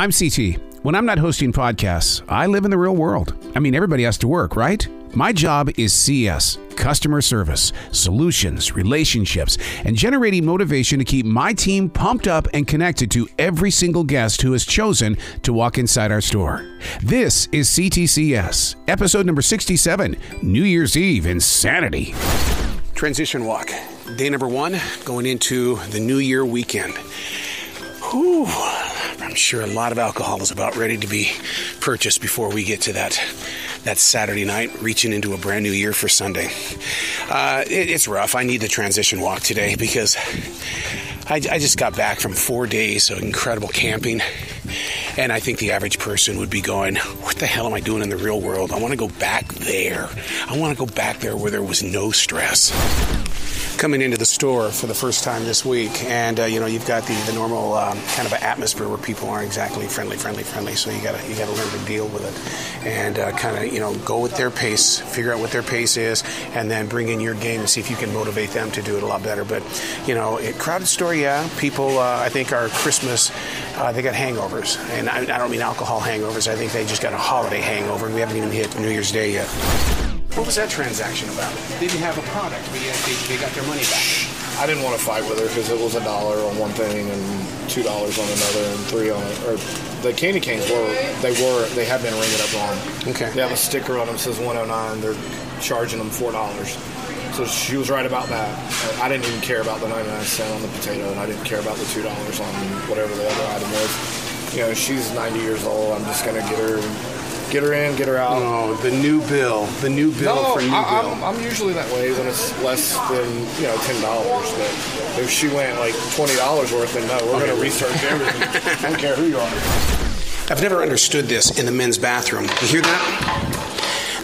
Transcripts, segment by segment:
I'm CT. When I'm not hosting podcasts, I live in the real world. I mean, everybody has to work, right? My job is CS customer service, solutions, relationships, and generating motivation to keep my team pumped up and connected to every single guest who has chosen to walk inside our store. This is CTCS, episode number 67 New Year's Eve Insanity. Transition walk. Day number one, going into the New Year weekend. Whew. I'm sure a lot of alcohol is about ready to be purchased before we get to that that Saturday night, reaching into a brand new year for Sunday. Uh, it, it's rough. I need the transition walk today because I, I just got back from four days of incredible camping. And I think the average person would be going, What the hell am I doing in the real world? I want to go back there. I want to go back there where there was no stress coming into the store for the first time this week, and uh, you know you've got the, the normal um, kind of atmosphere where people aren't exactly friendly, friendly, friendly. So you gotta you gotta learn to deal with it, and uh, kind of you know go with their pace, figure out what their pace is, and then bring in your game and see if you can motivate them to do it a lot better. But you know, it, crowded store, yeah. People, uh, I think, are Christmas. Uh, they got hangovers, and I, I don't mean alcohol hangovers. I think they just got a holiday hangover, and we haven't even hit New Year's Day yet. What was that transaction about? They didn't have a product, but yet they, they got their money back. I didn't want to fight with her because it was a dollar on one thing and two dollars on another and three on it. Or the candy canes were they were they have been ringing up wrong. Okay. They have a sticker on them that says 109. They're charging them four dollars. So she was right about that. I didn't even care about the 99 cent on the potato, and I didn't care about the two dollars on whatever the other item was. You know, she's 90 years old. I'm just gonna get her get her in, get her out. No, the new bill, the new bill no, for new I, bill. I'm, I'm usually that way when it's less than you know ten dollars. But if she went like twenty dollars worth, then no, we're going to research everything. I don't care who you are. I've never understood this in the men's bathroom. You hear that?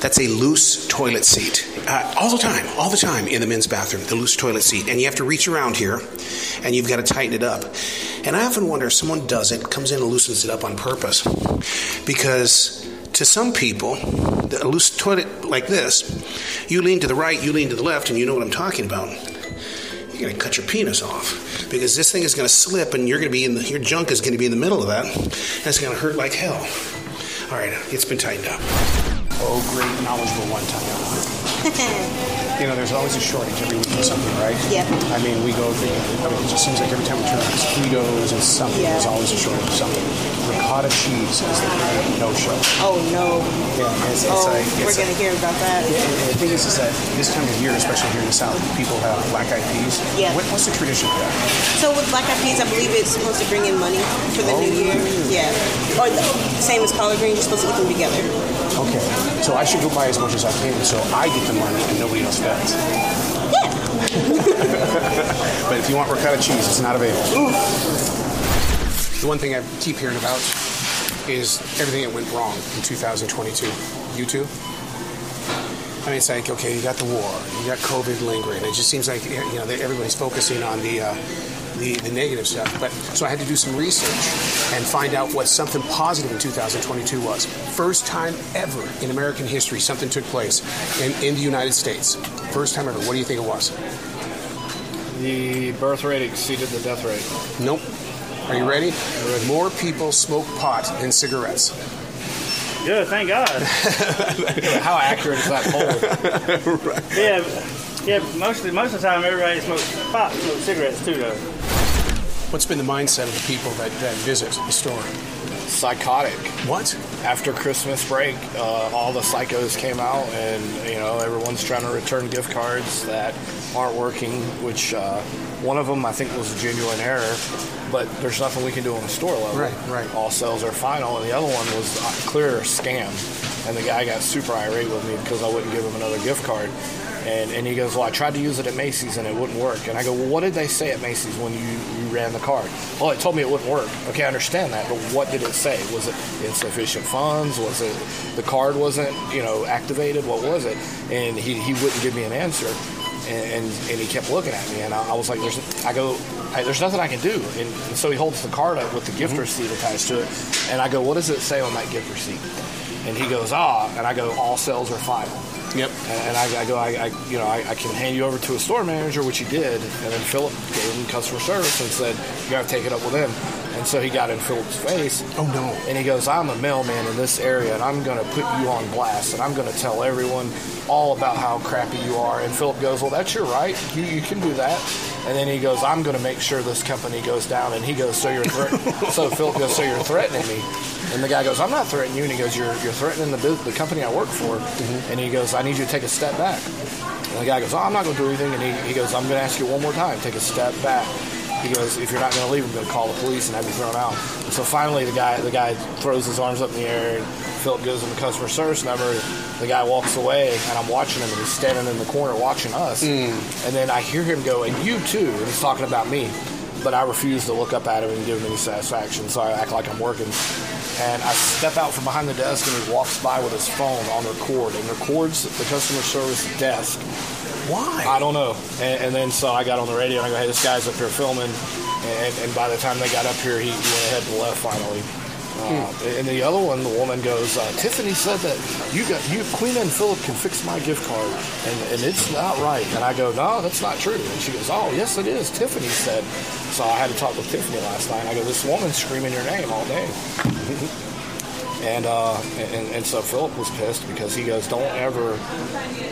That's a loose toilet seat. Uh, all the time, all the time in the men's bathroom, the loose toilet seat. And you have to reach around here and you've got to tighten it up. And I often wonder if someone does it, comes in and loosens it up on purpose. Because to some people, a loose toilet like this, you lean to the right, you lean to the left, and you know what I'm talking about. You're going to cut your penis off because this thing is going to slip, and you're going to be in the, your junk is going to be in the middle of that, and it's going to hurt like hell. All right, it's been tightened up. Oh, great, knowledgeable one time. you know, there's always a shortage every week of something, right? Yep. I mean, we go through, I mean, it just seems like every time we turn on mosquitoes and something, Yeah. there's always a shortage of something. Ricotta cheese is the no show. Oh no. Yeah, it's, it's Oh, we're gonna hear about that. yeah, the thing is, is that this time of year, especially here in the South, people have black eyed peas. Yeah. What, what's the tradition for that? So with Black Eyed Peas, I believe it's supposed to bring in money for the new year. Oh. Yeah. Or the, same as collard greens, you're supposed to eat them together. Okay, so I should go buy as much as I can so I get the money and nobody else does. Yeah. But if you want ricotta cheese, it's not available. The one thing I keep hearing about is everything that went wrong in 2022. You too? I mean, it's like, okay, you got the war, you got COVID lingering. It just seems like, you know, everybody's focusing on the, uh, the, the negative stuff. But so I had to do some research and find out what something positive in 2022 was. First time ever in American history something took place in, in the United States. First time ever. What do you think it was? The birth rate exceeded the death rate. Nope. Are you ready? More people smoke pot than cigarettes. Good, thank God. How accurate is that poll? yeah, yeah. Mostly, most of the time, everybody smokes pot, smokes cigarettes too, though. What's been the mindset of the people that, that visit the store? Psychotic. What? After Christmas break, uh, all the psychos came out, and you know everyone's trying to return gift cards that aren't working. Which uh, one of them I think was a genuine error, but there's nothing we can do on the store level. Right, right. All sales are final, and the other one was a clear scam. And the guy got super irate with me because I wouldn't give him another gift card. And, and he goes, well, I tried to use it at Macy's and it wouldn't work. And I go, well, what did they say at Macy's when you, you ran the card? Well, it told me it wouldn't work. Okay, I understand that, but what did it say? Was it insufficient funds? Was it the card wasn't, you know, activated? What was it? And he, he wouldn't give me an answer. And, and, and he kept looking at me, and I, I was like, "There's," I go, "There's nothing I can do." And, and so he holds the card up with the gift receipt attached to it, and I go, "What does it say on that gift receipt?" And he goes, "Ah," and I go, "All sales are final." Yep. And, and I, I go, I, I you know, I, I can hand you over to a store manager, which he did. And then Philip gave him customer service and said, you got to take it up with him. And so he got in Philip's face. Oh, no. And he goes, I'm a mailman in this area, and I'm going to put you on blast, and I'm going to tell everyone all about how crappy you are. And Philip goes, Well, that's your right. You, you can do that. And then he goes, I'm going to make sure this company goes down. And he goes, So you're thre-? so Philip goes, So you're threatening me? And the guy goes, I'm not threatening you. And he goes, You're, you're threatening the, the company I work for. Mm-hmm. And he goes, I need you to take a step back. And the guy goes, Oh, I'm not going to do anything. And he, he goes, I'm going to ask you one more time. Take a step back. He goes, if you're not going to leave, I'm going to call the police and have you thrown out. So finally, the guy the guy throws his arms up in the air, and Philip gives him the customer service number. The guy walks away, and I'm watching him, and he's standing in the corner watching us. Mm. And then I hear him go, and you too. And he's talking about me. But I refuse to look up at him and give him any satisfaction, so I act like I'm working. And I step out from behind the desk, and he walks by with his phone on record and records the customer service desk Why? I don't know. And, and then so I got on the radio and I go, hey, this guy's up here filming. And, and by the time they got up here, he, he went ahead and left finally. Uh, and the other one, the woman goes, uh, Tiffany said that you got you Queen and Philip can fix my gift card, and, and it's not right. And I go, no, that's not true. And she goes, oh, yes, it is. Tiffany said. So I had to talk with Tiffany last night. And I go, this woman's screaming your name all day. And, uh, and and so Philip was pissed because he goes, "Don't ever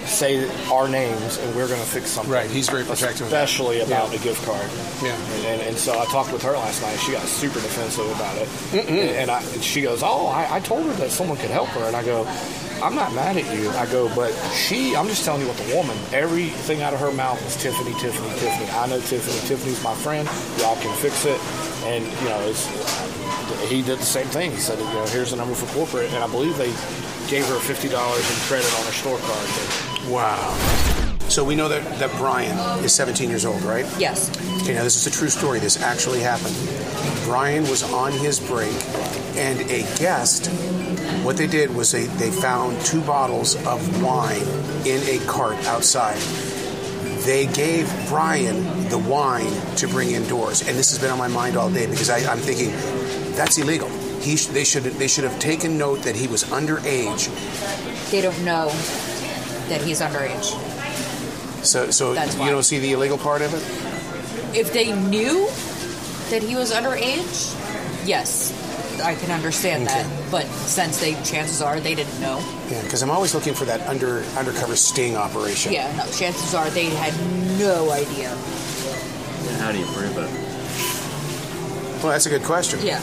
say our names, and we're going to fix something." Right, he's very protective especially about Yeah. a gift card. Yeah. And, and, and so I talked with her last night. She got super defensive about it, and, and I, and she goes, "Oh, I, I told her that someone could help her," and I go. I'm not mad at you. I go, but she, I'm just telling you what the woman, everything out of her mouth was Tiffany, Tiffany, Tiffany. I know Tiffany. Tiffany's my friend. Y'all can fix it. And, you know, it's, he did the same thing. He said, you know, here's the number for corporate, and I believe they gave her fifty dollars in credit on her store card. But Wow. So we know that, that Brian is 17 years old, right? Yes. Okay, now this is a true story. This actually happened. Brian was on his break, and a guest, what they did was they, they found two bottles of wine in a cart outside. They gave Brian the wine to bring indoors, and this has been on my mind all day because I, I'm thinking that's illegal. He sh- they should they should have taken note that he was underage. They don't know that he's underage. So so That's you why. don't see the illegal part of it. If they knew that he was underage, yes, I can understand Okay. that. But since they, chances are, they didn't know. Yeah, because I'm always looking for that under undercover sting operation. Yeah, no, chances are they had no idea. And how do you prove it? Well, that's a good question. Yeah.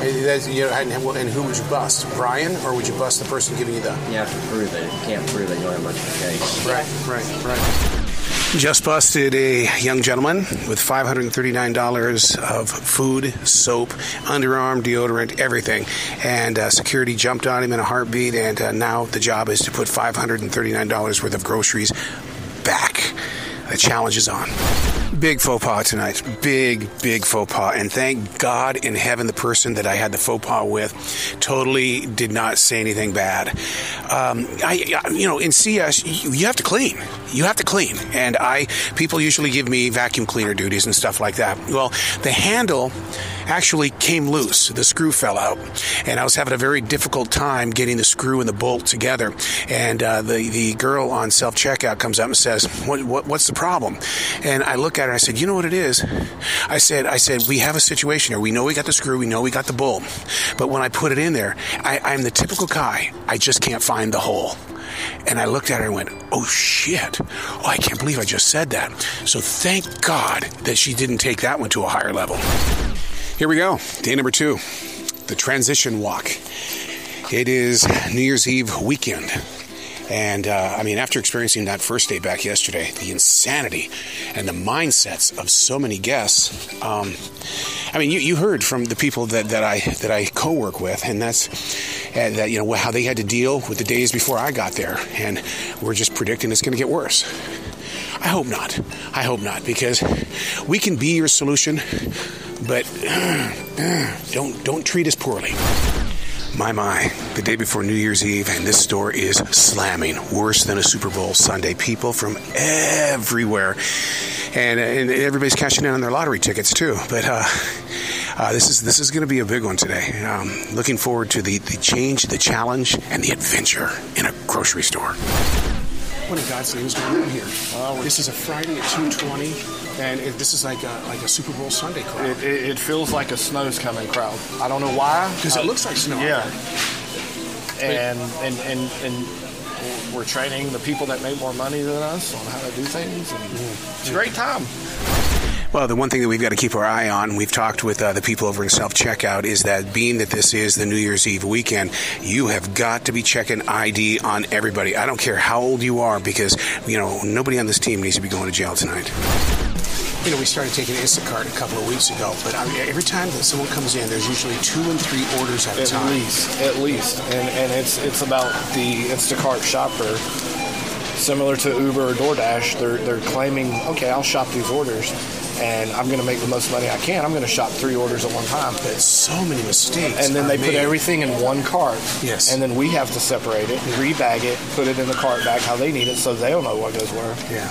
That's- you know, and, and who would you bust, Brian, or would you bust the person giving you the? You have to prove it. You can't prove it, you don't have much of a case. Right, right, right. Just busted a young gentleman with $539 of food, soap, underarm, deodorant, everything. And uh, security jumped on him in a heartbeat, and uh, now the job is to put $539 worth of groceries back. The challenge is on. Big faux pas tonight. Big, big faux pas. And thank God in heaven the person that I had the faux pas with totally did not say anything bad. Um, I, you know, in CS, you have to clean. You have to clean. And I, people usually give me vacuum cleaner duties and stuff like that. Well, the handle actually came loose. The screw fell out. And I was having a very difficult time getting the screw and the bolt together. And uh, the, the girl on self checkout comes up and says, what, what, What's the problem? And I look at her and I said, You know what it is? I said, I said, We have a situation here. We know we got the screw, we know we got the bolt. But when I put it in there, I, I'm the typical guy. I just can't find the hole. And I looked at her and went, Oh shit. Oh, I can't believe I just said that. So thank God that she didn't take that one to a higher level. Here we go. Day number two the transition walk. It is New Year's Eve weekend. And uh, I mean, after experiencing that first day back yesterday, the insanity and the mindsets of so many guests. Um, I mean, you, you heard from the people that, that I that I co-work with, and that's uh, that you know how they had to deal with the days before I got there, and we're just predicting it's going to get worse. I hope not. I hope not, because we can be your solution, but don't don't treat us poorly. My, my, the day before New Year's Eve, and this store is slamming, worse than a Super Bowl Sunday. People from everywhere. And, and everybody's cashing in on their lottery tickets, too. But uh, uh, this is this is going to be a big one today. Um, looking forward to the, the change, the challenge, and the adventure in a grocery store. What in God's name is going on here? this is a Friday at 2.20. And it, this is like a, like a Super Bowl Sunday crowd. It, it, it feels like a snow's coming crowd. I don't know why. Because it looks like snow. Yeah. And, and and and we're training the people that make more money than us on how to do things. And It's a great time. Well, the one thing that we've got to keep our eye on, we've talked with uh, the people over in self checkout, is that being that this is the New Year's Eve weekend, you have got to be checking ID on everybody. I don't care how old you are, because, you know, nobody on this team needs to be going to jail tonight. You know, we started taking Instacart a couple of weeks ago, but I mean, every time that someone comes in, there's usually two and three orders at a time. At least, at least, and and it's it's about the Instacart shopper, similar to Uber or DoorDash. They're they're claiming, okay, I'll shop these orders, and I'm going to make the most money I can. I'm going to shop three orders at one time. But so many mistakes. And then they put made. everything in one cart. Yes. And then we have to separate it, rebag it, put it in the cart bag how they need it, so they'll know what goes where. Yeah.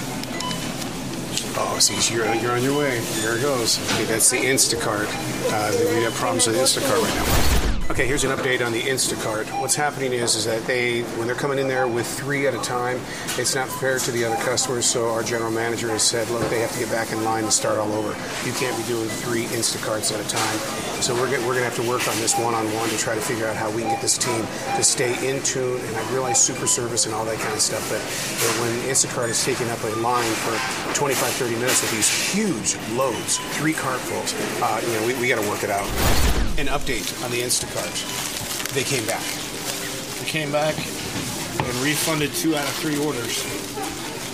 Oh, see, you're, you're on your way. There it goes. Okay, that's the Instacart. Uh, we have problems with Instacart right now. Okay, here's an update on the Instacart. What's happening is, is that they, when they're coming in there with three at a time, it's not fair to the other customers. So our general manager has said, look, they have to get back in line and start all over. You can't be doing three Instacarts at a time. So we're gonna, we're going to have to work on this one-on-one to try to figure out how we can get this team to stay in tune. And I realize super service and all that kind of stuff, but, but when Instacart is taking up a line for 25, 30 minutes with these huge loads, three cartfuls, uh, you know, we, we got to work it out. An update on the Instacart. They came back. They came back and refunded two out of three orders.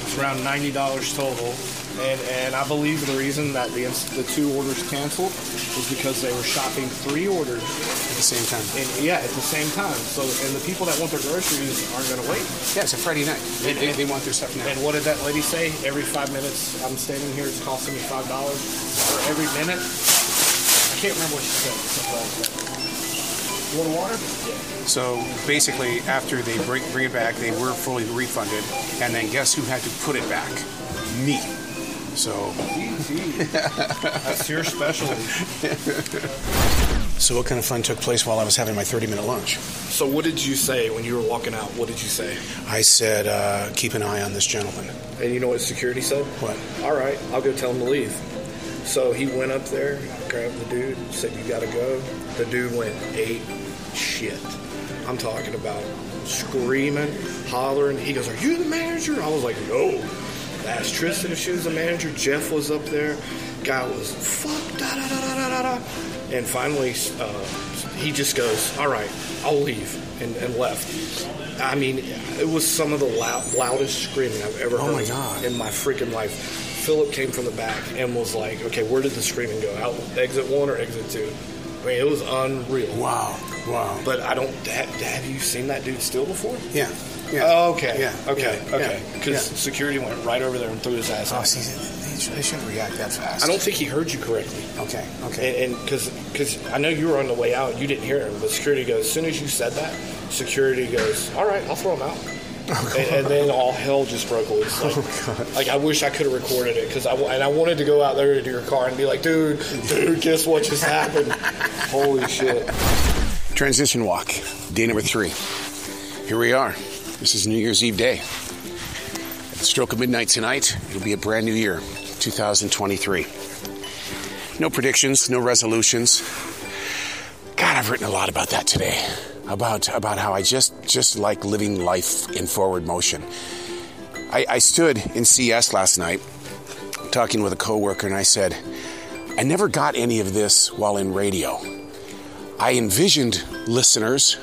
It's around ninety dollars total, and and I believe the reason that the the two orders canceled was because they were shopping three orders, At the same time. and yeah, at the same time. So and the people that want their groceries aren't going to wait. Yeah, it's a Friday night. They, And- they, and- they want their stuff now. And what did that lady say? Every five minutes I'm standing here, it's costing me five dollars for every minute. I can't remember what she said. Like that. You want water? Yeah. So basically, after they bring, bring it back, they were fully refunded. And then guess who had to put it back? Me. So, That's your specialty. so what kind of fun took place while I was having my 30 minute lunch? So what did you say when you were walking out? What did you say? I said, uh, keep an eye on this gentleman. And you know what security said? What? All right, I'll go tell him to leave. So he went up there, grabbed the dude, said, You gotta go. The dude went, Ate shit. I'm talking about screaming, hollering. He goes, Are you the manager? I was like, No. Asked Tristan if she was the manager. Jeff was up there. Guy was, Fuck, da da da da da da. da." And finally, uh, he just goes, All right, I'll leave, and, and left. I mean, it was some of the loud, loudest screaming I've ever Oh heard my in my freaking life. Philip came from the back and was like, "Okay, where did the screaming go? Out exit one or exit two? I mean, it was unreal. Wow. Wow. But I don't. Have, have you seen that dude still before? yeah. Yeah. Oh, okay. Yeah. Okay. Yeah. Okay. Because Yeah. security went right over there and threw his ass Oh, see, they, they shouldn't react that fast. I don't think he heard you correctly. Okay. Okay. And because because I know you were on the way out, you didn't hear him. But security goes. As soon as you said that, security goes. All right, I'll throw him out. And, and then all hell just broke loose. Oh, like, like I wish I could have recorded it because I and I wanted to go out there to your car and be like, dude, dude, guess what just happened? Holy shit! Transition walk, day number three. Here we are. This is New Year's Eve day. At the stroke of midnight tonight, it'll be a brand new year, 2023. No predictions, no resolutions. God, I've written a lot about that today. About about how I just just like living life in forward motion. I, I stood in CS last night talking with a coworker, and I said, I never got any of this while in radio. I envisioned listeners,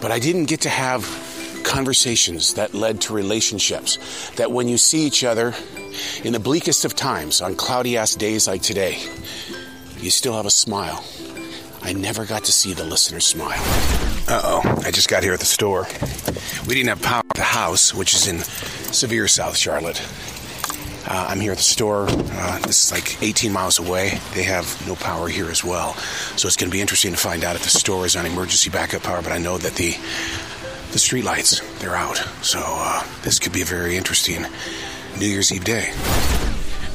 but I didn't get to have conversations that led to relationships. That when you see each other in the bleakest of times, on cloudy ass days like today, you still have a smile. I never got to see the listener smile. Uh oh, I just got here at the store. We didn't have power at the house, which is in severe South Charlotte. Uh, I'm here at the store. Uh, this is like 18 miles away. They have no power here as well. So it's going to be interesting to find out if the store is on emergency backup power. But I know that the the street lights they're out. So uh, this could be a very interesting New Year's Eve day.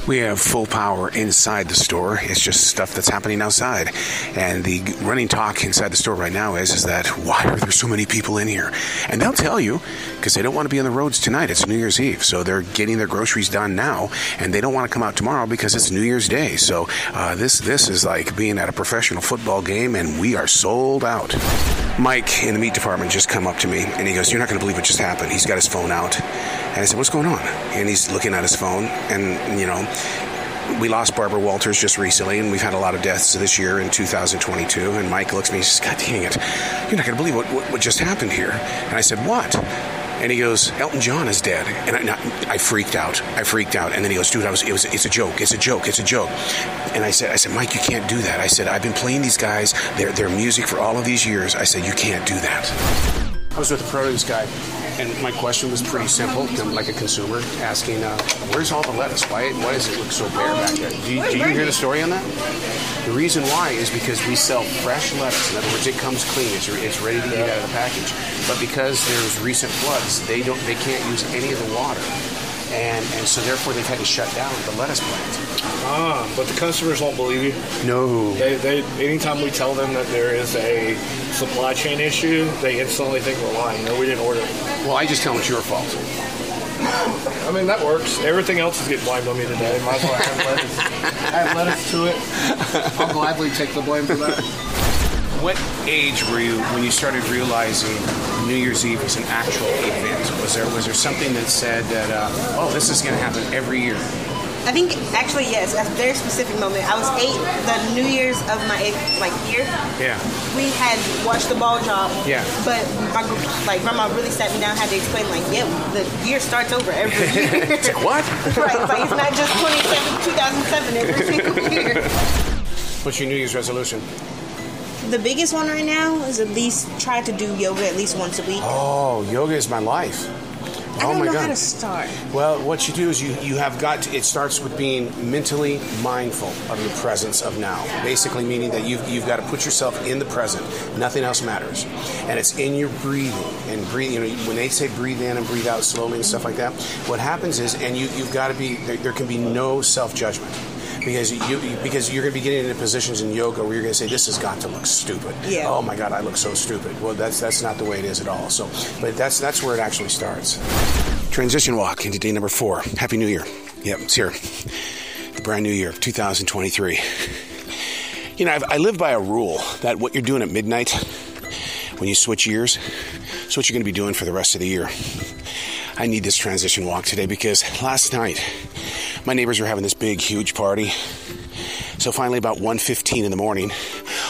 We have full power inside the store. It's just stuff that's happening outside. And the running talk inside the store right now is, is that why are there so many people in here? And they'll tell you because they don't want to be on the roads tonight. It's New Year's Eve. So they're getting their groceries done now and they don't want to come out tomorrow because it's New Year's Day. So uh, this, this is like being at a professional football game and we are sold out. Mike in the meat department just come up to me and he goes, You're not going to believe what just happened. He's got his phone out. And I said, What's going on? And he's looking at his phone and, you know, we lost Barbara Walters just recently, and we've had a lot of deaths this year in 2022. And Mike looks at me and says, God dang it, you're not going to believe what, what, what, just happened here. And I said, What? And he goes, Elton John is dead. And I, I, freaked out. I freaked out. And then he goes, Dude, I was, it was, it's a joke. It's a joke. It's a joke. And I said, I said, Mike, you can't do that. I said, I've been playing these guys, their, their music for all of these years. I said, You can't do that. I was with the produce guy, and my question was pretty simple, like a consumer asking, uh, "Where's all the lettuce? Why, why does it look so bare back there?" Do you, do you hear the story on that? The reason why is because we sell fresh lettuce. In other words, it comes clean. It's, it's ready to eat out of the package. But because there's recent floods, they don't they can't use any of the water and and so therefore they've had to shut down the lettuce plant. Ah, but the customers won't believe you. No. They, they anytime we tell them that there is a supply chain issue, they instantly think we're lying. No, we didn't order it. Well, I just tell them it's your fault. I mean that works. Everything else is getting blamed on me today. Might as well add lettuce, add lettuce to it. I'll gladly take the blame for that. What age were you when you started realizing New Year's Eve was an actual event? Was there was there something that said that uh, oh this is going to happen every year? I think actually yes, at a very specific moment. I was eight, the New Year's of my eighth like year. Yeah. We had watched the ball drop. Yeah. But my like grandma really sat me down, had to explain like, yeah, the year starts over every year. what? right. Like it's not just 27, 2007 every single year. What's your New Year's resolution? The biggest one right now is at least try to do yoga at least once a week. Oh, yoga is my life. I oh don't my know god. how to start. Well, what you do is you, you have got to, it starts with being mentally mindful of the presence of now. Basically, meaning that you've, you've got to put yourself in the present. Nothing else matters. And it's in your breathing. And breathe, you know, when they say breathe in and breathe out slowly and stuff like that, what happens is, and you, you've got to be, there, there can be no self judgment because you because you're going to be getting into positions in yoga where you're going to say this has got to look stupid. Yeah. Oh my God, I look so stupid. Well, that's that's not the way it is at all. So, but that's that's where it actually starts. Transition walk into day number four. Happy New Year. Yep, it's here. The brand new year, 2023. You know, I've, I live by a rule that what you're doing at midnight when you switch years, is what you're going to be doing for the rest of the year. I need this transition walk today because last night my neighbors were having this big, huge party. So finally, about 1.15 in the morning,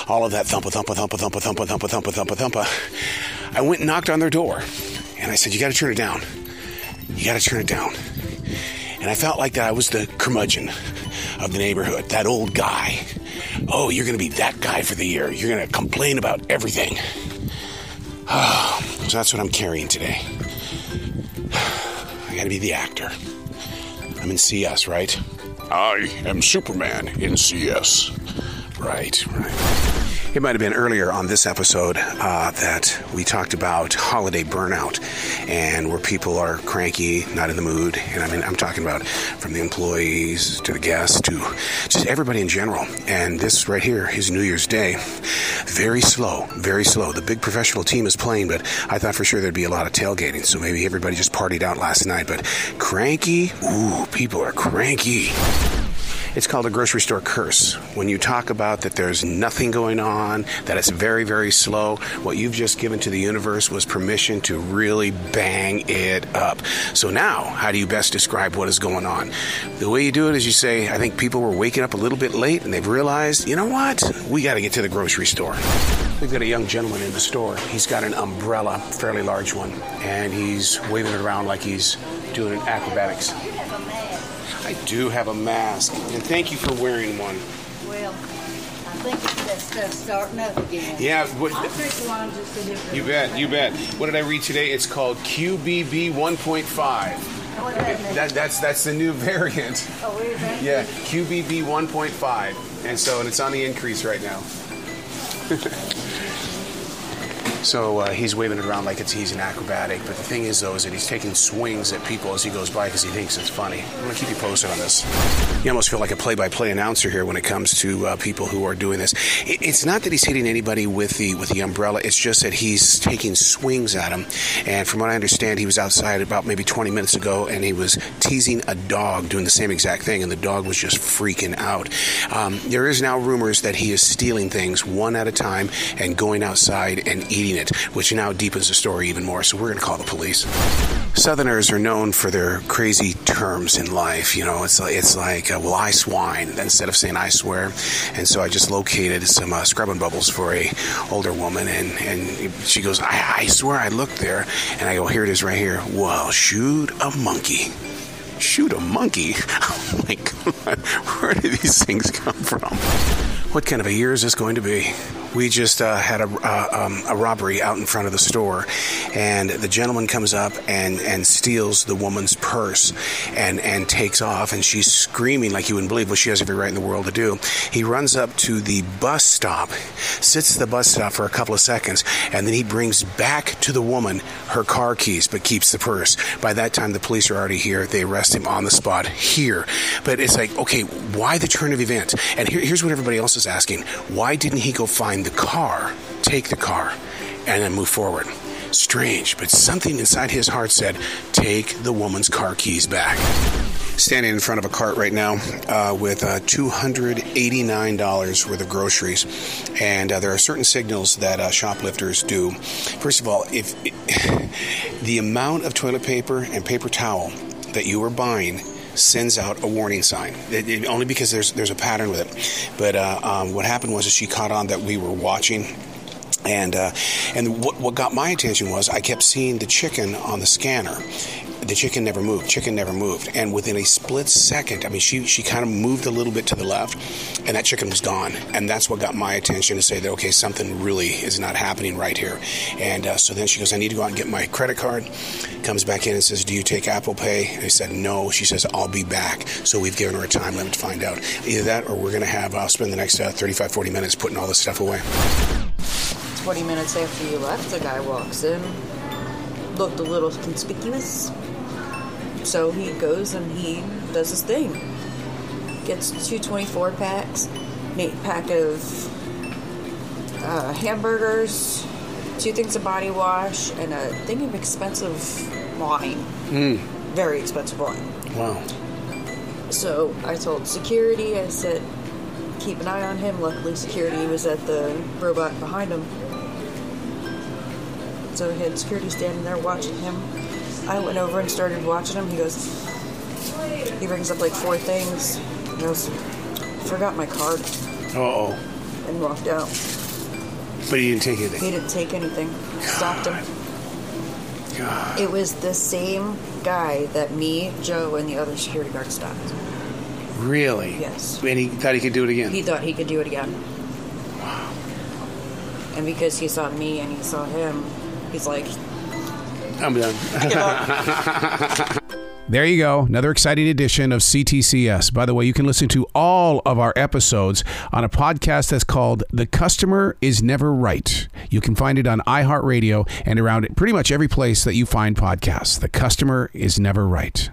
all of that thumpa, thumpa, thumpa, thumpa, thumpa, thumpa, thumpa, thumpa, thumpa, I went and knocked on their door. And I said, you got to turn it down. You got to turn it down. And I felt like that I was the curmudgeon of the neighborhood, that old guy. Oh, you're going to be that guy for the year. You're going to complain about everything. So that's what I'm carrying today. I got to be the actor. I'm in CS, right? I am Superman in CS. Right, right. It might have been earlier on this episode uh, that we talked about holiday burnout and where people are cranky, not in the mood. And I mean, I'm talking about from the employees to the guests to just everybody in general. And this right here is New Year's Day. Very slow, very slow. The big professional team is playing, but I thought for sure there'd be a lot of tailgating. So maybe everybody just partied out last night. But cranky? Ooh, people are cranky. It's called a grocery store curse. When you talk about that there's nothing going on, that it's very, very slow, what you've just given to the universe was permission to really bang it up. So now, how do you best describe what is going on? The way you do it is you say, I think people were waking up a little bit late and they've realized, you know what? We got to get to the grocery store. We've got a young gentleman in the store. He's got an umbrella, fairly large one, and he's waving it around like he's doing acrobatics. I do have a mask, and thank you for wearing one. Well, I think it's that stuff starting up again. Yeah, what, I'll take one just to different. you bet, you bet. What did I read today? It's called QBB 1.5. What that mean? That, that's that's the new variant. Oh, is that? Yeah, QBB 1.5, and so and it's on the increase right now. So uh, he's waving it around like it's he's an acrobatic. But the thing is, though, is that he's taking swings at people as he goes by because he thinks it's funny. I'm going to keep you posted on this. You almost feel like a play-by-play announcer here when it comes to uh, people who are doing this. It, it's not that he's hitting anybody with the with the umbrella. It's just that he's taking swings at him. And from what I understand, he was outside about maybe 20 minutes ago, and he was teasing a dog doing the same exact thing, and the dog was just freaking out. Um, there is now rumors that he is stealing things one at a time and going outside and eating it, which now deepens the story even more. So we're going to call the police. Southerners are known for their crazy terms in life. You know, it's like, it's like uh, well, I swine instead of saying I swear. And so I just located some uh, scrubbing bubbles for a older woman, and, and she goes, I, I swear I looked there, and I go, here it is right here. Well, shoot a monkey. Shoot a monkey? Oh my God, where do these things come from? What kind of a year is this going to be? We just uh, had a, uh, um, a robbery out in front of the store, and the gentleman comes up and, and steals the woman's purse and, and takes off, and she's screaming like you wouldn't believe what she has every right in the world to do. He runs up to the bus stop, sits at the bus stop for a couple of seconds, and then he brings back to the woman her car keys, but keeps the purse. By that time, the police are already here. They arrest him on the spot here. But it's like, okay, why the turn of events? And here, here's what everybody else is asking why didn't he go find the car, take the car, and then move forward? Strange, but something inside his heart said, take the woman's car keys back. Standing in front of a cart right now uh, with uh, $289 worth of groceries. And uh, there are certain signals that uh, shoplifters do. First of all, if the amount of toilet paper and paper towel that you are buying sends out a warning sign. It, it, only because there's there's a pattern with it. But uh, um, what happened was she caught on that we were watching. And uh, and what, what got my attention was I kept seeing the chicken on the scanner, the chicken never moved. Chicken never moved. And within a split second, I mean, she, she kind of moved a little bit to the left, and that chicken was gone. And that's what got my attention to say that, okay, something really is not happening right here. And uh, so then she goes, I need to go out and get my credit card. Comes back in and says, Do you take Apple Pay? And I said, No. She says, I'll be back. So we've given her a time limit to find out. Either that or we're going to have, I'll spend the next uh, 35, 40 minutes putting all this stuff away. 20 minutes after you left, the guy walks in, looked a little conspicuous. So he goes and he does his thing. Gets two 24 packs, an eight pack of uh, hamburgers, two things of body wash, and a thing of expensive wine. Mm. Very expensive wine. Wow. So I told security, I said, keep an eye on him. Luckily, security was at the robot behind him. So he had security standing there watching him. I went over and started watching him. He goes, he brings up like four things. He goes, forgot my card. Uh oh. And walked out. But he didn't take anything. He didn't take anything. Stopped him. God. It was the same guy that me, Joe, and the other security guard stopped. Really? Yes. And he thought he could do it again. He thought he could do it again. Wow. And because he saw me and he saw him, he's like, I'm done. There you go. Another exciting edition of CTCS. By the way, you can listen to all of our episodes on a podcast that's called The Customer is Never Right. You can find it on iHeartRadio and around pretty much every place that you find podcasts. The Customer is Never Right.